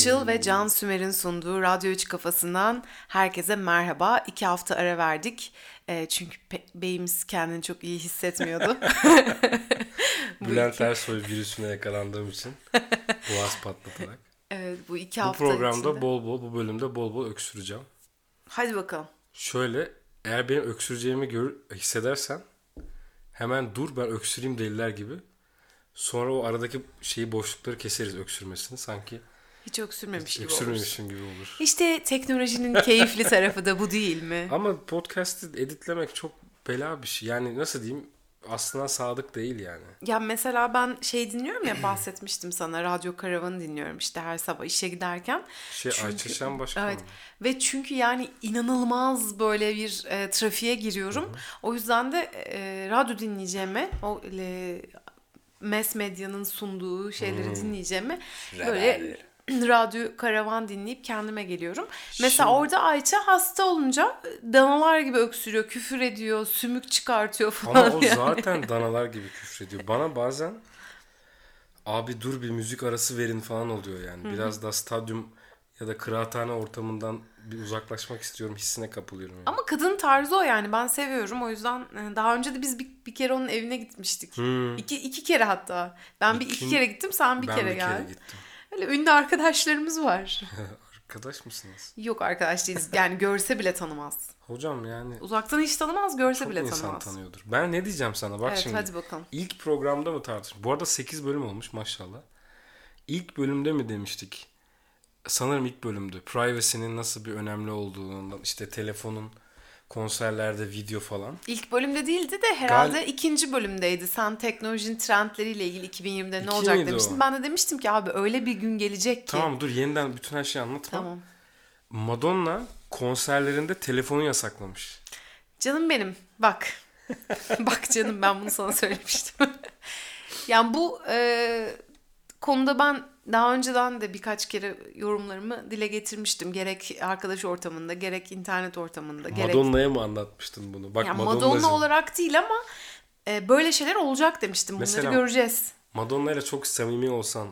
Işıl ve Can Sümer'in sunduğu Radyo 3 kafasından herkese merhaba. İki hafta ara verdik. E, çünkü pe- beyimiz kendini çok iyi hissetmiyordu. Bülent. Ersoy virüsüne yakalandığım için boğaz patlatarak. Evet bu iki hafta Bu programda içinde... bol bol bu bölümde bol bol öksüreceğim. Hadi bakalım. Şöyle eğer benim öksüreceğimi gör, hissedersen hemen dur ben öksüreyim deliler gibi. Sonra o aradaki şeyi boşlukları keseriz öksürmesini sanki. Hiç öksürmemiş gibi Öksürmemişim gibi olur. İşte teknolojinin keyifli tarafı da bu değil mi? Ama podcast'i editlemek çok bela bir şey. Yani nasıl diyeyim aslında sadık değil yani. Ya mesela ben şey dinliyorum ya bahsetmiştim sana radyo karavanı dinliyorum işte her sabah işe giderken. Şey çünkü, Ayça Şen Başkan Evet ve çünkü yani inanılmaz böyle bir e, trafiğe giriyorum. Hı-hı. O yüzden de e, radyo dinleyeceğime o e, mass medyanın sunduğu şeyleri hmm. dinleyeceğime böyle radyo karavan dinleyip kendime geliyorum. Mesela Şimdi... orada Ayça hasta olunca danalar gibi öksürüyor, küfür ediyor, sümük çıkartıyor falan. Ama o yani. zaten danalar gibi küfür ediyor. Bana bazen abi dur bir müzik arası verin falan oluyor yani. Hı-hı. Biraz da stadyum ya da kıraathane ortamından bir uzaklaşmak istiyorum hissine kapılıyorum. Yani. Ama kadın tarzı o yani ben seviyorum o yüzden e, daha önce de biz bir, bir kere onun evine gitmiştik. Hmm. İki, iki kere hatta. Ben bir iki kere gittim sen bir ben kere bir geldin. Kere gittim. Öyle ünlü arkadaşlarımız var. Arkadaş mısınız? Yok arkadaş değiliz. Yani görse bile tanımaz. Hocam yani. Uzaktan hiç tanımaz, görse çok bile tanımaz. İnsan tanıyordur. Ben ne diyeceğim sana? Bak evet, şimdi. hadi bakalım. İlk programda mı tartıştık? Bu arada 8 bölüm olmuş maşallah. İlk bölümde mi demiştik? Sanırım ilk bölümdü. Privacy'nin nasıl bir önemli olduğundan işte telefonun konserlerde video falan. İlk bölümde değildi de herhalde Gal- ikinci bölümdeydi. Sen teknolojinin trendleriyle ilgili 2020'de ne olacak demiştin. O? Ben de demiştim ki abi öyle bir gün gelecek ki. Tamam dur yeniden bütün her şeyi anlatma. Tamam. Madonna konserlerinde telefonu yasaklamış. Canım benim bak. bak canım ben bunu sana söylemiştim. yani bu e, konuda ben daha önceden de birkaç kere yorumlarımı dile getirmiştim. Gerek arkadaş ortamında, gerek internet ortamında. Madonna'ya gerek... mı anlatmıştın bunu? Bak yani Madonna olarak değil ama e, böyle şeyler olacak demiştim. Bunları Mesela, göreceğiz. Madonna ile çok samimi olsan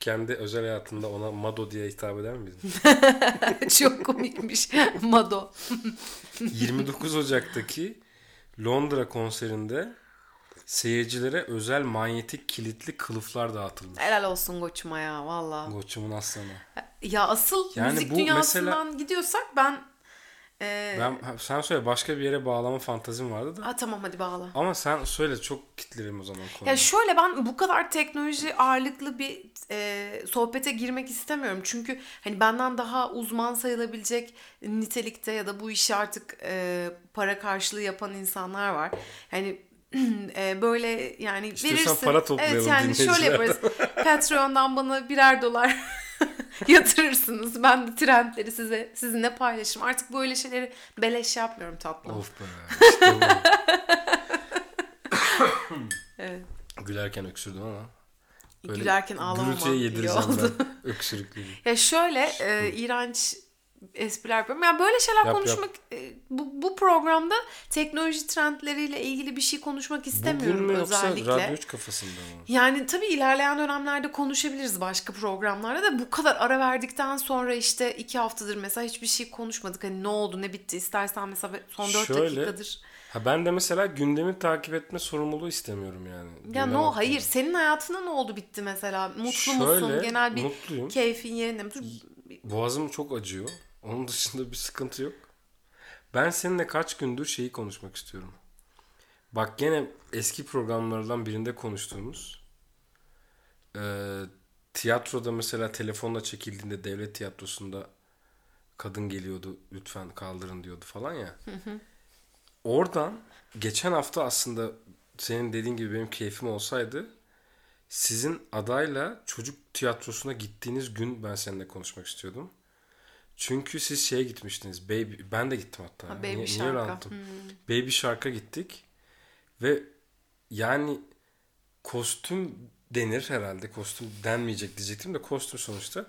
kendi özel hayatında ona Mado diye hitap eder miydin? çok komikmiş. Mado. 29 Ocak'taki Londra konserinde seyircilere özel manyetik kilitli kılıflar dağıtılmış. Helal olsun Goçuma ya valla. Goçumun aslanı. Ya asıl yani müzik bu dünyasından mesela, gidiyorsak ben ee... Ben sen söyle başka bir yere bağlama fantazim vardı da. Ha tamam hadi bağla. Ama sen söyle çok kitlerim o zaman konuyu. Ya şöyle ben bu kadar teknoloji ağırlıklı bir e, sohbete girmek istemiyorum. Çünkü hani benden daha uzman sayılabilecek nitelikte ya da bu işi artık e, para karşılığı yapan insanlar var. Yani e, böyle yani İstiyorsan verirsin. para toplayalım Evet yani şöyle yaparız. Patreon'dan bana birer dolar yatırırsınız. Ben de trendleri size sizinle paylaşırım. Artık böyle şeyleri beleş yapmıyorum tatlım. Of be. İşte evet. Gülerken öksürdüm ama. Böyle Gülerken iyi oldu. ben öksürüklüğümü. ya şöyle e, iğrenç espriler yapıyorum. Yani böyle şeyler yap, konuşmak yap. E, bu, bu programda teknoloji trendleriyle ilgili bir şey konuşmak istemiyorum Bugün mü özellikle. yoksa Radyo 3 kafasında mı? Yani tabii ilerleyen dönemlerde konuşabiliriz başka programlarda da bu kadar ara verdikten sonra işte iki haftadır mesela hiçbir şey konuşmadık. Hani ne oldu ne bitti istersen mesela son dört Şöyle, dakikadır. Ha ben de mesela gündemi takip etme sorumluluğu istemiyorum yani. Ya no hakkında. hayır senin hayatında ne oldu bitti mesela? Mutlu Şöyle, musun? Genel bir mutluyum. keyfin yerinde mi? Boğazım çok acıyor. Onun dışında bir sıkıntı yok. Ben seninle kaç gündür şeyi konuşmak istiyorum. Bak gene eski programlardan birinde konuştuğumuz e, tiyatroda mesela telefonla çekildiğinde devlet tiyatrosunda kadın geliyordu lütfen kaldırın diyordu falan ya. Hı hı. Oradan geçen hafta aslında senin dediğin gibi benim keyfim olsaydı sizin adayla çocuk tiyatrosuna gittiğiniz gün ben seninle konuşmak istiyordum. Çünkü siz şeye gitmiştiniz. Baby, ben de gittim hatta. Ha, Baby niye, Shark'a. Hmm. Baby Shark'a gittik. Ve yani kostüm denir herhalde. Kostüm denmeyecek diyecektim de kostüm sonuçta.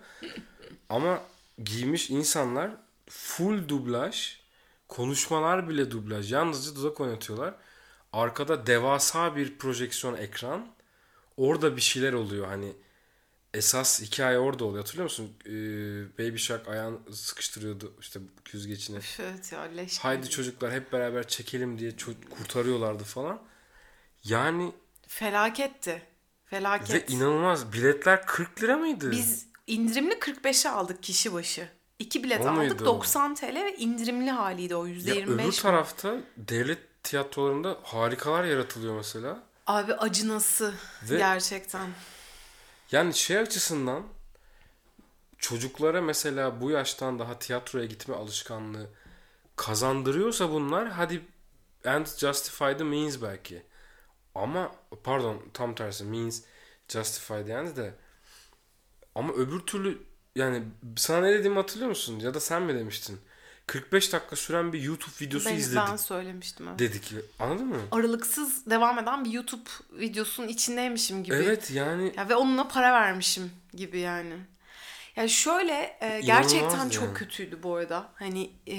Ama giymiş insanlar full dublaj. Konuşmalar bile dublaj. Yalnızca dudak oynatıyorlar. Arkada devasa bir projeksiyon ekran. Orada bir şeyler oluyor hani esas hikaye orada oluyor. Hatırlıyor musun? Ee, Baby Shark ayağını sıkıştırıyordu işte yüzgecine. Üf, Evet ya leş Haydi gibi. çocuklar hep beraber çekelim diye ço- kurtarıyorlardı falan. Yani Felaketti. Felaket. ve inanılmaz biletler 40 lira mıydı? Biz indirimli 45'e aldık kişi başı. İki bilet O aldık muydu o? 90 TL ve indirimli haliydi o ya %25. öbür mi? tarafta devlet tiyatrolarında harikalar yaratılıyor mesela. Abi acınası Ve- gerçekten. Yani şey açısından çocuklara mesela bu yaştan daha tiyatroya gitme alışkanlığı kazandırıyorsa bunlar hadi and justify the means belki. Ama pardon tam tersi means justify yani de ama öbür türlü yani sana ne dediğimi hatırlıyor musun? Ya da sen mi demiştin? 45 dakika süren bir YouTube videosu Ben, izledik ben söylemiştim. Evet. dedik. Anladın mı? Aralıksız devam eden bir YouTube videosunun içindeymişim gibi. Evet yani Ya ve onunla para vermişim gibi yani. Ya şöyle e, gerçekten İnanılmaz çok yani. kötüydü bu arada. Hani e,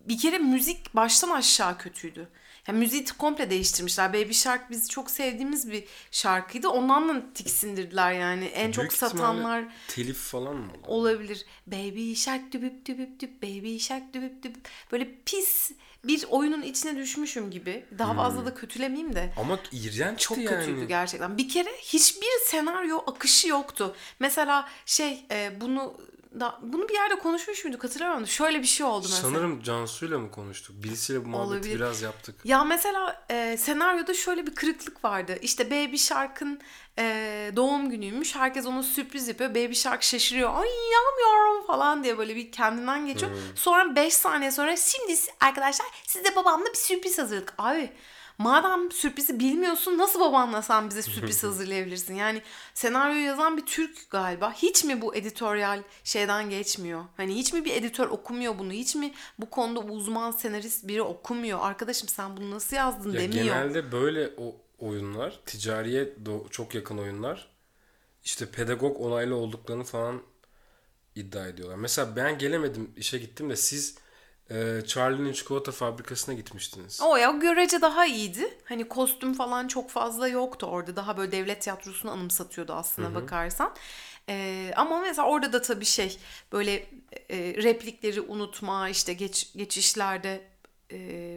bir kere müzik baştan aşağı kötüydü. Ya müziği komple değiştirmişler. Baby Shark biz çok sevdiğimiz bir şarkıydı. Ondan da tiksindirdiler yani. En çok büyük ihtimalle satanlar telif falan mı? olabilir. Baby Shark dübüp dübüp düp baby shark dübüp dübüp. Böyle pis bir oyunun içine düşmüşüm gibi. Daha fazla da kötülemeyeyim de. Ama iğrençti Çok Hmm. yani. kötüydü gerçekten. Bir kere hiçbir senaryo akışı yoktu. Mesela şey e, bunu da bunu bir yerde konuşmuş muyduk hatırlamıyorum. Şöyle bir şey oldu mesela. Sanırım Cansu'yla mı konuştuk? Birisiyle bu muhabbeti Olabilir. biraz yaptık. Ya mesela e, senaryoda şöyle bir kırıklık vardı. İşte Baby Shark'ın e, doğum günüymüş. Herkes ona sürpriz yapıyor. Baby Shark şaşırıyor. Ay inanmıyorum falan diye böyle bir kendinden geçiyor. Sonra 5 saniye sonra şimdi arkadaşlar size babamla bir sürpriz hazırladık. Abi madem sürprizi bilmiyorsun nasıl babanla sen bize sürpriz hazırlayabilirsin? Yani senaryoyu yazan bir Türk galiba. Hiç mi bu editoryal şeyden geçmiyor? Hani hiç mi bir editör okumuyor bunu? Hiç mi bu konuda uzman senarist biri okumuyor? Arkadaşım sen bunu nasıl yazdın Ya demiyor. genelde böyle o oyunlar, ticariye çok yakın oyunlar işte pedagog onaylı olduklarını falan iddia ediyorlar. Mesela ben gelemedim, işe gittim de siz e, Charlie'nin çikolata fabrikasına gitmiştiniz. O ya görece daha iyiydi. Hani kostüm falan çok fazla yoktu orada. Daha böyle devlet tiyatrosunu anımsatıyordu aslına bakarsan. Ee, ama mesela orada da tabii şey böyle e, replikleri unutma işte geç geçişlerde e,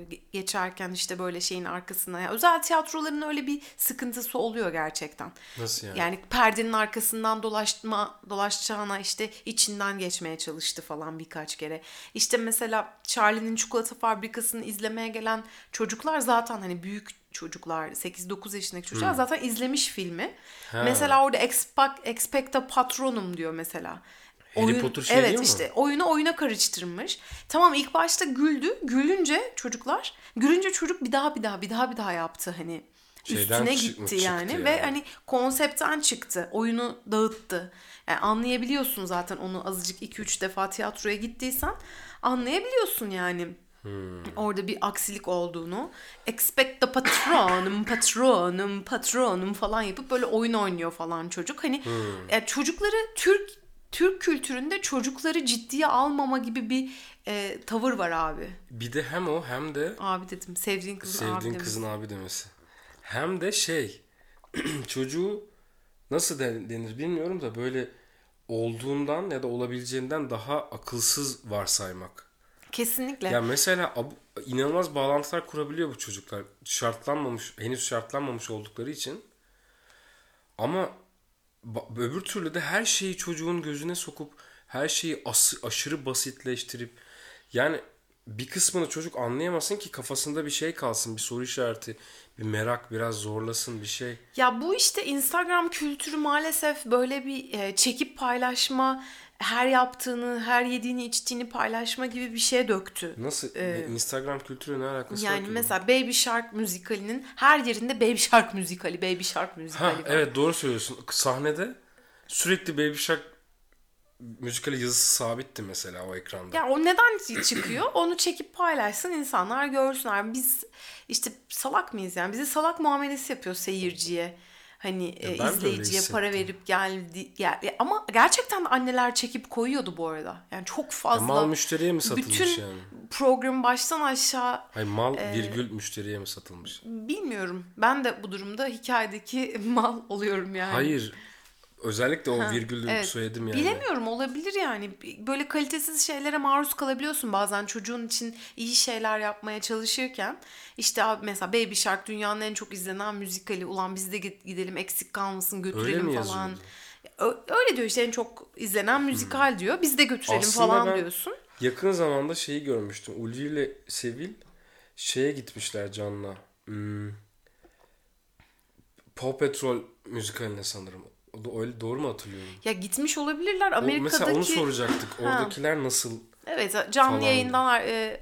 ge- geçerken işte böyle şeyin arkasına. Yani özel tiyatroların öyle bir sıkıntısı oluyor gerçekten. Nasıl yani? Yani perdenin arkasından dolaşma dolaşacağına işte içinden geçmeye çalıştı falan birkaç kere. İşte mesela Charlie'nin çikolata fabrikasını izlemeye gelen çocuklar zaten hani büyük çocuklar 8-9 yaşındaki çocuklar zaten izlemiş filmi. Ha. Mesela orada expect, expecta patronum diyor mesela. Harry Potter şey evet değil mi? işte oyunu oyuna karıştırmış. Tamam ilk başta güldü. Gülünce çocuklar, gülünce çocuk bir daha bir daha bir daha bir daha yaptı hani. Şeyden Üstüne gitti çıktı yani. yani. ve hani konseptten çıktı. Oyunu dağıttı. Yani anlayabiliyorsun zaten onu azıcık 2-3 defa tiyatroya gittiysen anlayabiliyorsun yani. Hmm. Orada bir aksilik olduğunu. Expecta patronum, patronum, patronum falan yapıp böyle oyun oynuyor falan çocuk. Hani Hmm. yani çocukları Türk Türk kültüründe çocukları ciddiye almama gibi bir e, tavır var abi. Bir de hem o hem de Abi dedim. Sevdiğin kızın abi sevdiğin demiş. kızın abi demesi. Hem de şey çocuğu nasıl de- denir bilmiyorum da böyle olduğundan ya da olabileceğinden daha akılsız varsaymak. Kesinlikle. Ya mesela inanılmaz bağlantılar kurabiliyor bu çocuklar. Şartlanmamış, henüz şartlanmamış oldukları için. Ama öbür türlü de her şeyi çocuğun gözüne sokup her şeyi as- aşırı basitleştirip yani bir kısmını çocuk anlayamasın ki kafasında bir şey kalsın, bir soru işareti, bir merak, biraz zorlasın bir şey. Ya bu işte Instagram kültürü maalesef böyle bir e, çekip paylaşma, her yaptığını, her yediğini, içtiğini paylaşma gibi bir şeye döktü. Nasıl Instagram kültürü ne alakası var Yani ki bunun? mesela Baby Shark müzikalinin her yerinde Baby Shark müzikali, Baby Shark müzikali Ha var. evet doğru söylüyorsun. Sahnede sürekli Baby Shark müzikali yazısı sabitti mesela o ekranda. Ya o neden çıkıyor? Onu çekip paylaşsın insanlar görsünler. Biz işte salak mıyız yani? Bizi salak muamelesi yapıyor seyirciye. Hani e, izleyiciye para verip geldi gel ya ama gerçekten anneler çekip koyuyordu bu arada. Yani çok fazla. mal müşteriye mi satılmış bütün yani? program baştan aşağı Hayır mal virgül müşteriye mi satılmış? bilmiyorum. Ben de bu durumda hikayedeki mal oluyorum yani. Hayır. Özellikle o Ha, virgülü evet. söyledim yani. Bilemiyorum olabilir yani. Böyle kalitesiz şeylere maruz kalabiliyorsun bazen çocuğun için iyi şeyler yapmaya çalışırken. İşte abi mesela Baby Shark dünyanın en çok izlenen müzikali. Ulan biz de gidelim eksik kalmasın Öyle götürelim mi falan. Öyle diyor işte en çok izlenen müzikal diyor. Biz de götürelim Aslında falan diyorsun. Yakın zamanda şeyi görmüştüm. Ulvi ile Sevil şeye gitmişler Can'la. Hmm. Paw Patrol müzikaline sanırım. O öyle doğru mu hatırlıyorum? Ya gitmiş olabilirler O, Amerika'daki. mesela onu soracaktık. Ha. Oradakiler nasıl? Evet canlı Falan. yayından e,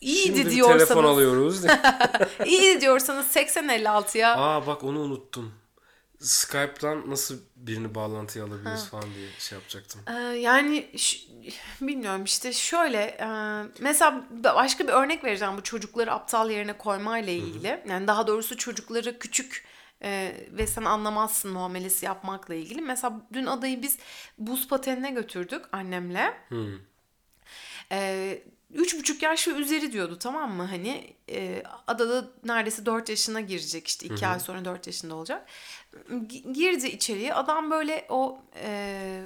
iyiydi Şimdi diyorsanız. telefon alıyoruz. İyiydi diyorsanız 80-56'ya. Aa bak onu unuttum. Skype'dan nasıl birini bağlantıya alabiliriz falan diye şey yapacaktım. Ee, yani bilmiyorum işte şöyle e, mesela başka bir örnek vereceğim bu çocukları aptal yerine koymayla ilgili. Yani daha doğrusu çocukları küçük e, ve sen anlamazsın muamelesi yapmakla ilgili. Mesela dün adayı biz buz patenine götürdük annemle. Hmm. Ee, üç buçuk yaş ve üzeri diyordu tamam mı? Hani e, adada neredeyse dört yaşına girecek işte iki ay sonra dört yaşında olacak. Gi- Girdi içeriye adam böyle o e,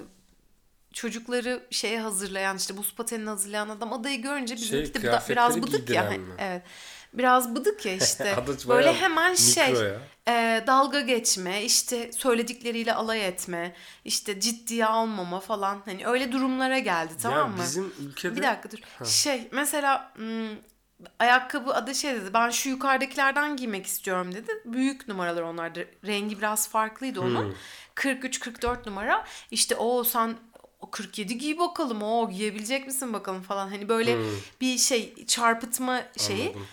çocukları şeye hazırlayan işte buz patenini hazırlayan adam adayı görünce bizimki de kıyafetleri biraz bıdık ya. mi? Evet. Biraz bıdık ya işte. Böyle hemen şey ya. e, dalga geçme, işte söyledikleriyle alay etme, işte ciddiye almama falan. Hani öyle durumlara geldi tamam ya mı? bizim ülkede Bir dakika dur. Şey mesela hmm, ayakkabı adı şey dedi. Ben şu yukarıdakilerden giymek istiyorum dedi. Büyük numaralar onlardı. Rengi biraz farklıydı onun. 43-44 numara. İşte o sen o 47 giy bakalım. O giyebilecek misin bakalım falan. Hani böyle bir şey çarpıtma şeyi. Anladım.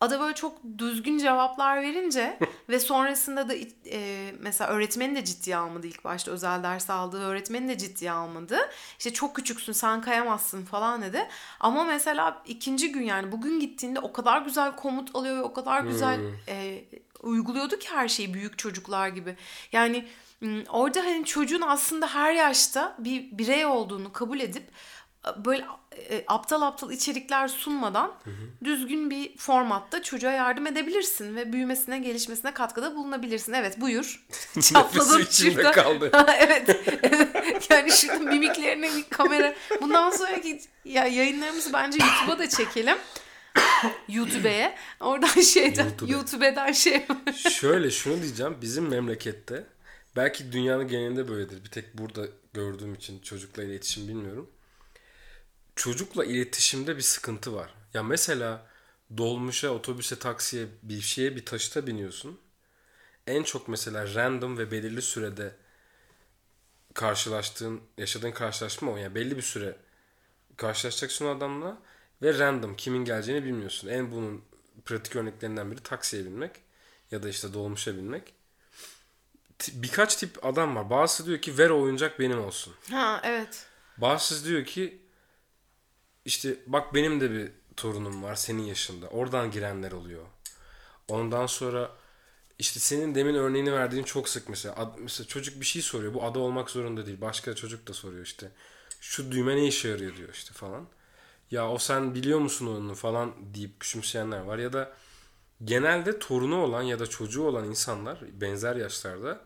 Ada böyle çok düzgün cevaplar verince ve sonrasında da e, mesela öğretmeni de ciddiye almadı ilk başta özel ders aldığı öğretmeni de ciddiye almadı. İşte çok küçüksün sen kayamazsın falan dedi. Ama mesela ikinci gün yani bugün gittiğinde o kadar güzel komut alıyor ve o kadar güzel e, uyguluyordu ki her şeyi büyük çocuklar gibi. Yani orada hani çocuğun aslında her yaşta bir birey olduğunu kabul edip böyle e, aptal aptal içerikler sunmadan düzgün bir formatta çocuğa yardım edebilirsin ve büyümesine, gelişmesine katkıda bulunabilirsin. Evet, buyur. Çatladım şurada. kaldı. evet. yani şurada mimiklerine bir kamera. Bundan sonraki ya yayınlarımızı bence YouTube'a da çekelim. YouTube'ye. Oradan şeyden YouTube'e. YouTube'dan şey Şöyle şunu diyeceğim. Bizim memlekette belki dünyanın genelinde böyledir. Bir tek burada gördüğüm için çocukla iletişim bilmiyorum. Çocukla iletişimde bir sıkıntı var. Ya mesela dolmuşa, otobüse, taksiye bir şeye bir taşıta biniyorsun. En çok mesela random ve belirli sürede karşılaştığın, yaşadığın karşılaşma o. Yani belli bir süre karşılaşacaksın o adamla ve random kimin geleceğini bilmiyorsun. En bunun pratik örneklerinden biri taksiye binmek ya da işte dolmuşa binmek. Birkaç tip adam var. Bazısı diyor ki ver o oyuncak benim olsun. Ha evet. Bazısı diyor ki işte bak benim de bir torunum var senin yaşında. Oradan girenler oluyor. Ondan sonra işte senin demin örneğini verdiğin çok sık mesela. Ad- mesela çocuk bir şey soruyor. Bu ada olmak zorunda değil. Başka çocuk da soruyor işte. Şu düğme ne işe yarıyor diyor işte falan. Ya o sen biliyor musun onu falan deyip küçümseyenler var. Ya da genelde torunu olan ya da çocuğu olan insanlar benzer yaşlarda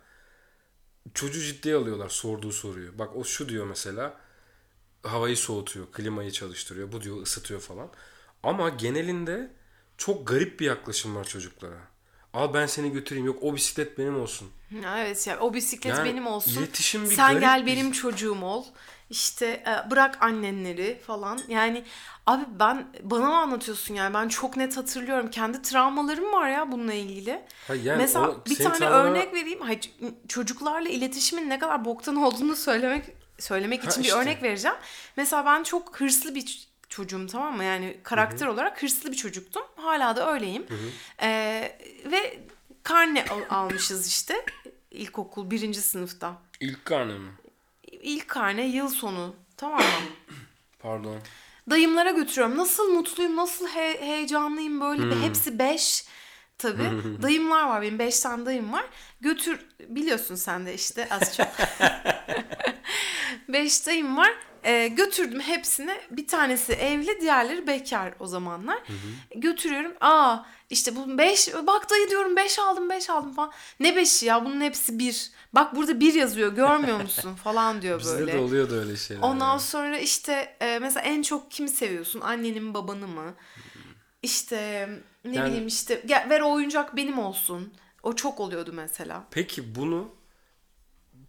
çocuğu ciddiye alıyorlar sorduğu soruyu. Bak o şu diyor mesela havayı soğutuyor, klimayı çalıştırıyor, bu diyor ısıtıyor falan. Ama genelinde çok garip bir yaklaşım var çocuklara. Al ben seni götüreyim. Yok o bisiklet benim olsun. Evet ya o bisiklet Yani benim olsun. iletişim bir Sen garip gel bir- benim çocuğum ol. İşte e, bırak annenleri falan. Yani abi ben bana mı anlatıyorsun yani? Ben çok net hatırlıyorum. Kendi travmalarım var ya bununla ilgili. Ha yani Mesela o bir tane travmalara- örnek vereyim. Hayır, çocuklarla iletişimin ne kadar boktan olduğunu söylemek söylemek Ha, için işte. bir örnek vereceğim. Mesela ben çok hırslı bir çocuğum tamam mı? Yani karakter olarak hırslı bir çocuktum. Hala da öyleyim. Ee, ve karne al- almışız işte ilkokul birinci sınıfta. İlk karnım. İlk karne yıl sonu tamam mı? Pardon. Dayımlara götürüyorum. Nasıl mutluyum, nasıl he- heyecanlıyım böyle. bir Hepsi beş tabii. Dayımlar var benim. Beş tane dayım var. Götür biliyorsun sen de işte az çok. beş dayım var. Ee, götürdüm hepsini. Bir tanesi evli, diğerleri bekar o zamanlar. Götürüyorum. Aa işte bu 5 bak dayı diyorum 5 aldım 5 aldım falan. Ne 5'i ya bunun hepsi 1. Bak burada 1 yazıyor görmüyor musun falan diyor Bizde böyle. de oluyordu öyle şeyler. Ondan yani. sonra işte e, mesela en çok kimi seviyorsun? Anneni mi babanı mı? İşte ne Yani- bileyim işte gel, ver o oyuncak benim olsun. O çok oluyordu mesela. Peki bunu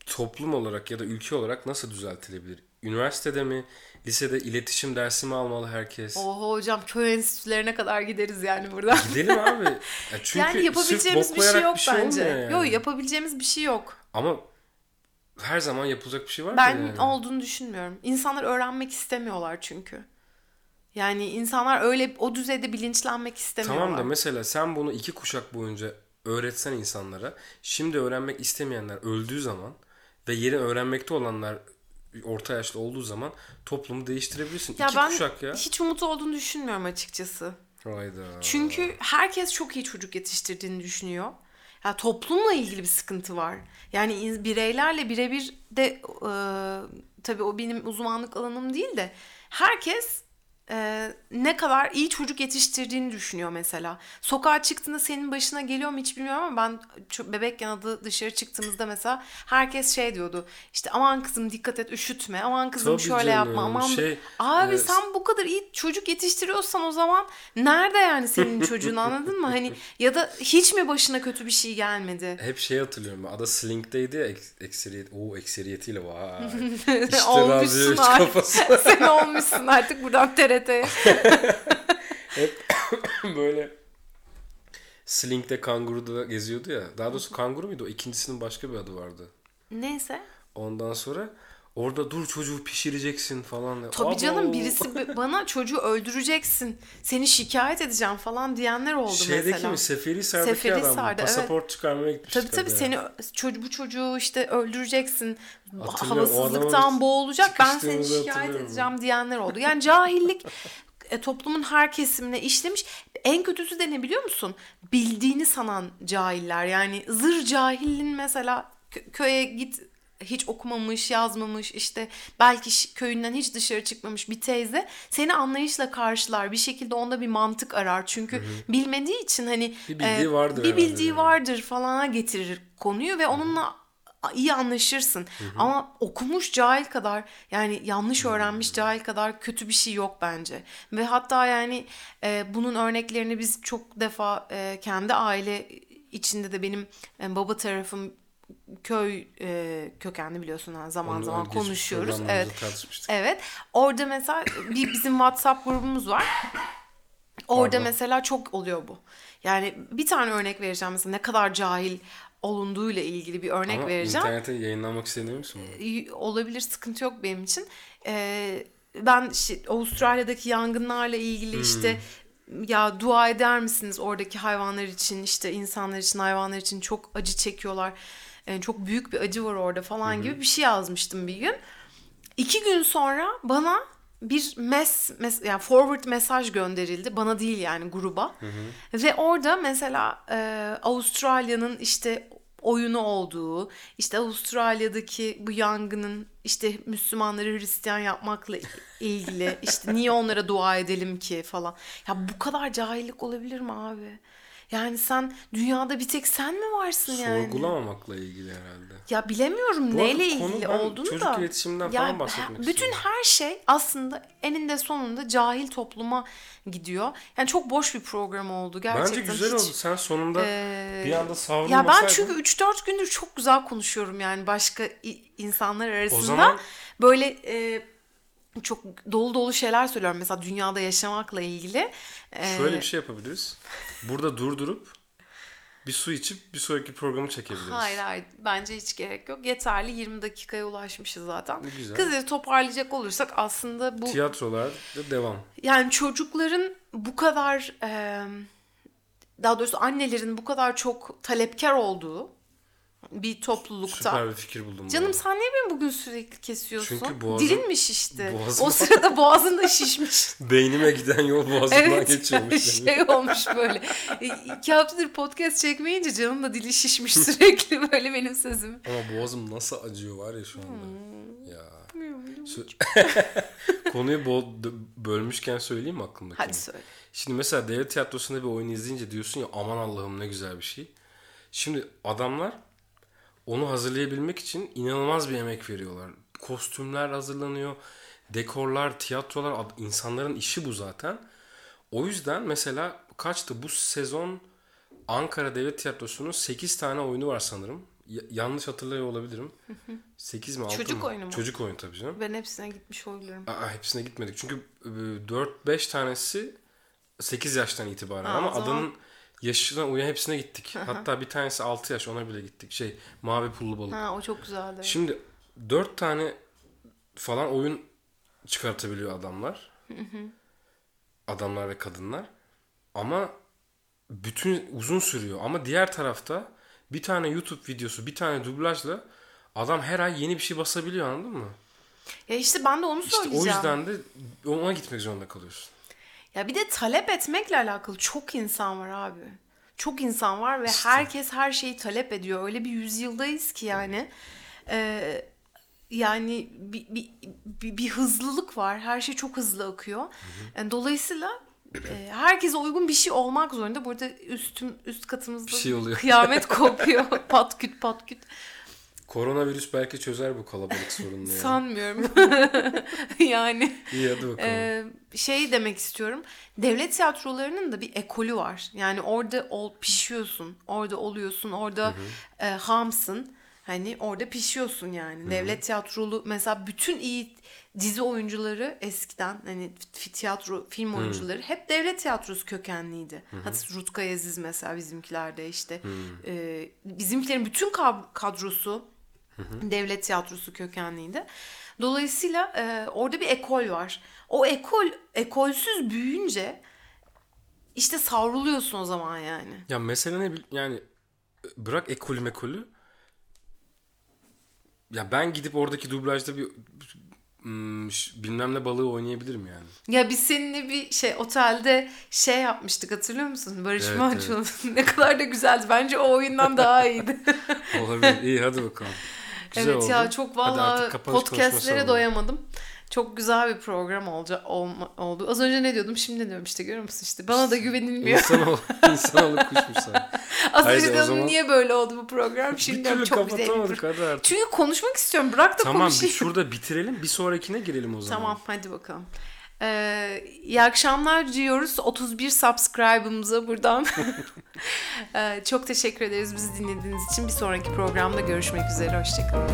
toplum olarak ya da ülke olarak nasıl düzeltilebilir? Üniversitede mi, lisede iletişim dersi mi almalı herkes? Oho hocam köy enstitülerine kadar gideriz yani buradan. Gidelim abi. Ya çünkü yani yapabileceğimiz bir şey yok bir şey bence. yani. Yok yapabileceğimiz bir şey yok. Ama her zaman yapılacak bir şey var Ben yani. olduğunu düşünmüyorum. İnsanlar öğrenmek istemiyorlar çünkü. Yani insanlar öyle o düzeyde bilinçlenmek istemiyorlar. Tamam da mesela sen bunu iki kuşak boyunca öğretsen insanlara şimdi öğrenmek istemeyenler öldüğü zaman ve yeni öğrenmekte olanlar orta yaşlı olduğu zaman toplumu değiştirebilirsin. ya iki ben kuşak ya. hiç umut olduğunu düşünmüyorum açıkçası. Hayda. Çünkü herkes çok iyi çocuk yetiştirdiğini düşünüyor. Ya toplumla ilgili bir sıkıntı var. Yani bireylerle birebir de e, tabii o benim uzmanlık alanım değil de herkes e, ne kadar iyi çocuk yetiştirdiğini düşünüyor mesela. Sokağa çıktığında senin başına geliyor mu hiç bilmiyorum ama ben bebekken adı dışarı çıktığımızda mesela herkes şey diyordu. İşte aman kızım dikkat et üşütme. Aman kızım Tabii şöyle canım, yapma. Aman şey, Abi e, sen bu kadar iyi çocuk yetiştiriyorsan o zaman nerede yani senin çocuğun anladın mı? Hani ya da hiç mi başına kötü bir şey gelmedi? Hep şey hatırlıyorum. Ada Slink'teydi ya eks- ekseriyet. Oo ekseriyetiyle vay. işte Olmuşsun artık. kafası. Sen olmuşsun artık buradan TRT'ye. Böyle Slink'te kanguruda geziyordu ya. Daha doğrusu kanguru muydu o? İkincisinin başka bir adı vardı. Neyse. Ondan sonra orada dur çocuğu pişireceksin falan. da. Tabii Abo! canım birisi bana çocuğu öldüreceksin. Seni şikayet edeceğim falan diyenler oldu Şeydeki mesela. mi? Seferihisar'daki Seferihisar'da, adam. evet. Pasaport çıkarmaya gitmişti. Tabii tabii seni çocuğu bu çocuğu işte öldüreceksin. Havasızlıktan boğulacak. Ben seni şikayet edeceğim diyenler oldu. Yani cahillik e, toplumun her kesimine işlemiş. En kötüsü de ne biliyor musun? Bildiğini sanan cahiller. Yani zır cahilin mesela kö- köye git hiç okumamış, yazmamış işte belki köyünden hiç dışarı çıkmamış bir teyze seni anlayışla karşılar. Bir şekilde onda bir mantık arar. Çünkü bilmediği için hani Bir bildiği vardır bir bildiği yani. vardır falana getirir konuyu ve onunla iyi anlaşırsın. Ama okumuş cahil kadar yani yanlış öğrenmiş cahil kadar kötü bir şey yok bence. Ve hatta yani e, bunun örneklerini biz çok defa e, kendi aile içinde de benim e, baba tarafım köy e, kökenli biliyorsun ha, zaman Onu zaman konuşuyoruz. Evet. Evet. Orada mesela bir bizim WhatsApp grubumuz var. Orada Pardon. mesela çok oluyor bu. Yani bir tane örnek vereceğim mesela ne kadar cahil olunduğuyla ilgili bir örnek Ama vereceğim. internete yayınlamak istemiyor musun? Olabilir sıkıntı yok benim için. Ee, ben işte Avustralya'daki yangınlarla ilgili işte ya dua eder misiniz oradaki hayvanlar için işte insanlar için hayvanlar için çok acı çekiyorlar. Yani çok büyük bir acı var orada falan gibi bir şey yazmıştım bir gün. İki gün sonra bana bir mes, mes yani forward mesaj gönderildi. Bana değil yani gruba. Ve orada mesela e, Avustralya'nın işte oyunu olduğu, işte Avustralya'daki bu yangının işte Müslümanları Hristiyan yapmakla ilgili, işte niye onlara dua edelim ki falan. Ya bu kadar cahillik olabilir mi abi? Yani sen dünyada bir tek sen mi varsın yani? Sorgulamamakla ilgili herhalde. Ya bilemiyorum Bu neyle ilgili olduğunu çocuk da. iletişiminden Ya falan bahsetmek Bütün istiyorum. her şey aslında eninde sonunda cahil topluma gidiyor. Yani çok boş bir program oldu gerçekten. Bence güzel hiç- oldu. Sen sonunda Ee, bir anda Ya savrulmasaydın. ben çünkü 3-4 gündür çok güzel konuşuyorum yani başka insanlar arasında. zaman- Böyle e, çok dolu dolu şeyler söylüyorum. Mesela dünyada yaşamakla ilgili. E, Şöyle bir şey yapabiliriz. Burada durdurup bir su içip bir sonraki programı çekebiliriz. Hayır hayır bence hiç gerek yok. Yeterli 20 dakikaya ulaşmışız zaten. Güzel. Kızı toparlayacak olursak aslında bu Tiyatrolar da devam. yani çocukların bu kadar e, daha doğrusu annelerin bu kadar çok talepkar olduğu bir toplulukta. Süper bir fikir buldum. Canım bu sen niye beni bugün sürekli kesiyorsun? Çünkü boğazım- Dilin mi şişti? boğazım- O sırada boğazın da şişmiş. Beynime giden yol boğazımdan evet geçiyormuş. şey olmuş böyle. E, İki haftadır podcast çekmeyince canım da dili şişmiş sürekli böyle benim sözüm. Ama boğazım nasıl acıyor var ya şu anda. Hmm. Ya. Konuyu bol- bölmüşken söyleyeyim mi aklımdakini? Hadi söyle. Şimdi mesela devlet tiyatrosunda bir oyun izleyince diyorsun ya aman Allah'ım ne güzel bir şey. Şimdi adamlar onu hazırlayabilmek için inanılmaz bir emek veriyorlar. Kostümler hazırlanıyor, dekorlar, tiyatrolar, insanların işi bu zaten. O yüzden mesela kaçtı bu sezon Ankara Devlet Tiyatrosu'nun 8 tane oyunu var sanırım. Ya- yanlış hatırlıyor olabilirim. 8 mi 6 Çocuk mı? oyunu mu? Çocuk oyunu tabii canım. Ben hepsine gitmiş olabilirim. Aa, hepsine gitmedik. Çünkü 4-5 tanesi 8 yaştan itibaren Aa, ama zaman- adamın yaşına uyan hepsine gittik. Hatta bir tanesi 6 yaş ona bile gittik. Şey Mavi Pullu Balık. Ha o çok güzeldi. Şimdi 4 tane falan oyun çıkartabiliyor adamlar. Adamlar ve kadınlar. Ama bütün uzun sürüyor. Ama diğer tarafta bir tane YouTube videosu, bir tane dublajla adam her ay yeni bir şey basabiliyor anladın mı? Ya işte ben de onu İşte söyleyeceğim. o yüzden de ona gitmek zorunda kalıyorsun. Ya bir de talep etmekle alakalı çok insan var abi. Çok insan var ve herkes her şeyi talep ediyor. Öyle bir yüzyıldayız ki yani. Ee, yani bir, bir, bir, bir hızlılık var. Her şey çok hızlı akıyor. Yani dolayısıyla e, herkese uygun bir şey olmak zorunda. Burada üstüm üst katımızda Bir şey oluyor. kıyamet kopuyor. pat küt pat küt. Koronavirüs belki çözer bu kalabalık sorununu ya. Sanmıyorum. yani İyi hadi bakalım. Ee, şey demek istiyorum. Devlet tiyatrolarının da bir ekolü var. Yani orada ol, pişiyorsun. Orada oluyorsun. Orada e, hamsın. Hani orada pişiyorsun yani. Devlet tiyatrolu mesela bütün iyi dizi oyuncuları eskiden hani tiyatro film oyuncuları hep devlet tiyatrosu kökenliydi. Hatta Rutkay Aziz mesela bizimkilerde işte e, bizimkilerin bütün kadrosu devlet tiyatrosu kökenliydi. Dolayısıyla e, orada bir ekol var. O ekol ekolsüz büyüyünce işte savruluyorsun o zaman yani. Ya mesele ne yani bırak ekolü mekolü. Ya ben gidip oradaki dublajda bir bilmem ne balığı oynayabilirim yani. Ya biz seninle bir şey otelde şey yapmıştık hatırlıyor musun? Barış Evet, Manço'nun ne kadar da güzeldi. Bence o oyundan daha iyiydi. Olabilir. İyi hadi bakalım. Güzel evet oldu. ya çok valla podcastlere doyamadım. Çok güzel bir program olca, olma, oldu. Az önce ne diyordum şimdi diyorum işte görüyor musun işte. Bana da güvenilmiyor. İnsan ol, insan olup kuşmuş sen. Az önce diyordum zaman- niye böyle oldu bu program. Şimdi diyorum çok güzel bir program. Çünkü konuşmak istiyorum. Bırak da Tamam konuşayım. şurada bitirelim. Bir sonrakine girelim o zaman. Tamam hadi bakalım. Ee, iyi akşamlar diyoruz 31 subscribe'ımıza buradan. Ee, çok teşekkür ederiz bizi dinlediğiniz için. Bir sonraki programda görüşmek üzere. Hoşçakalın.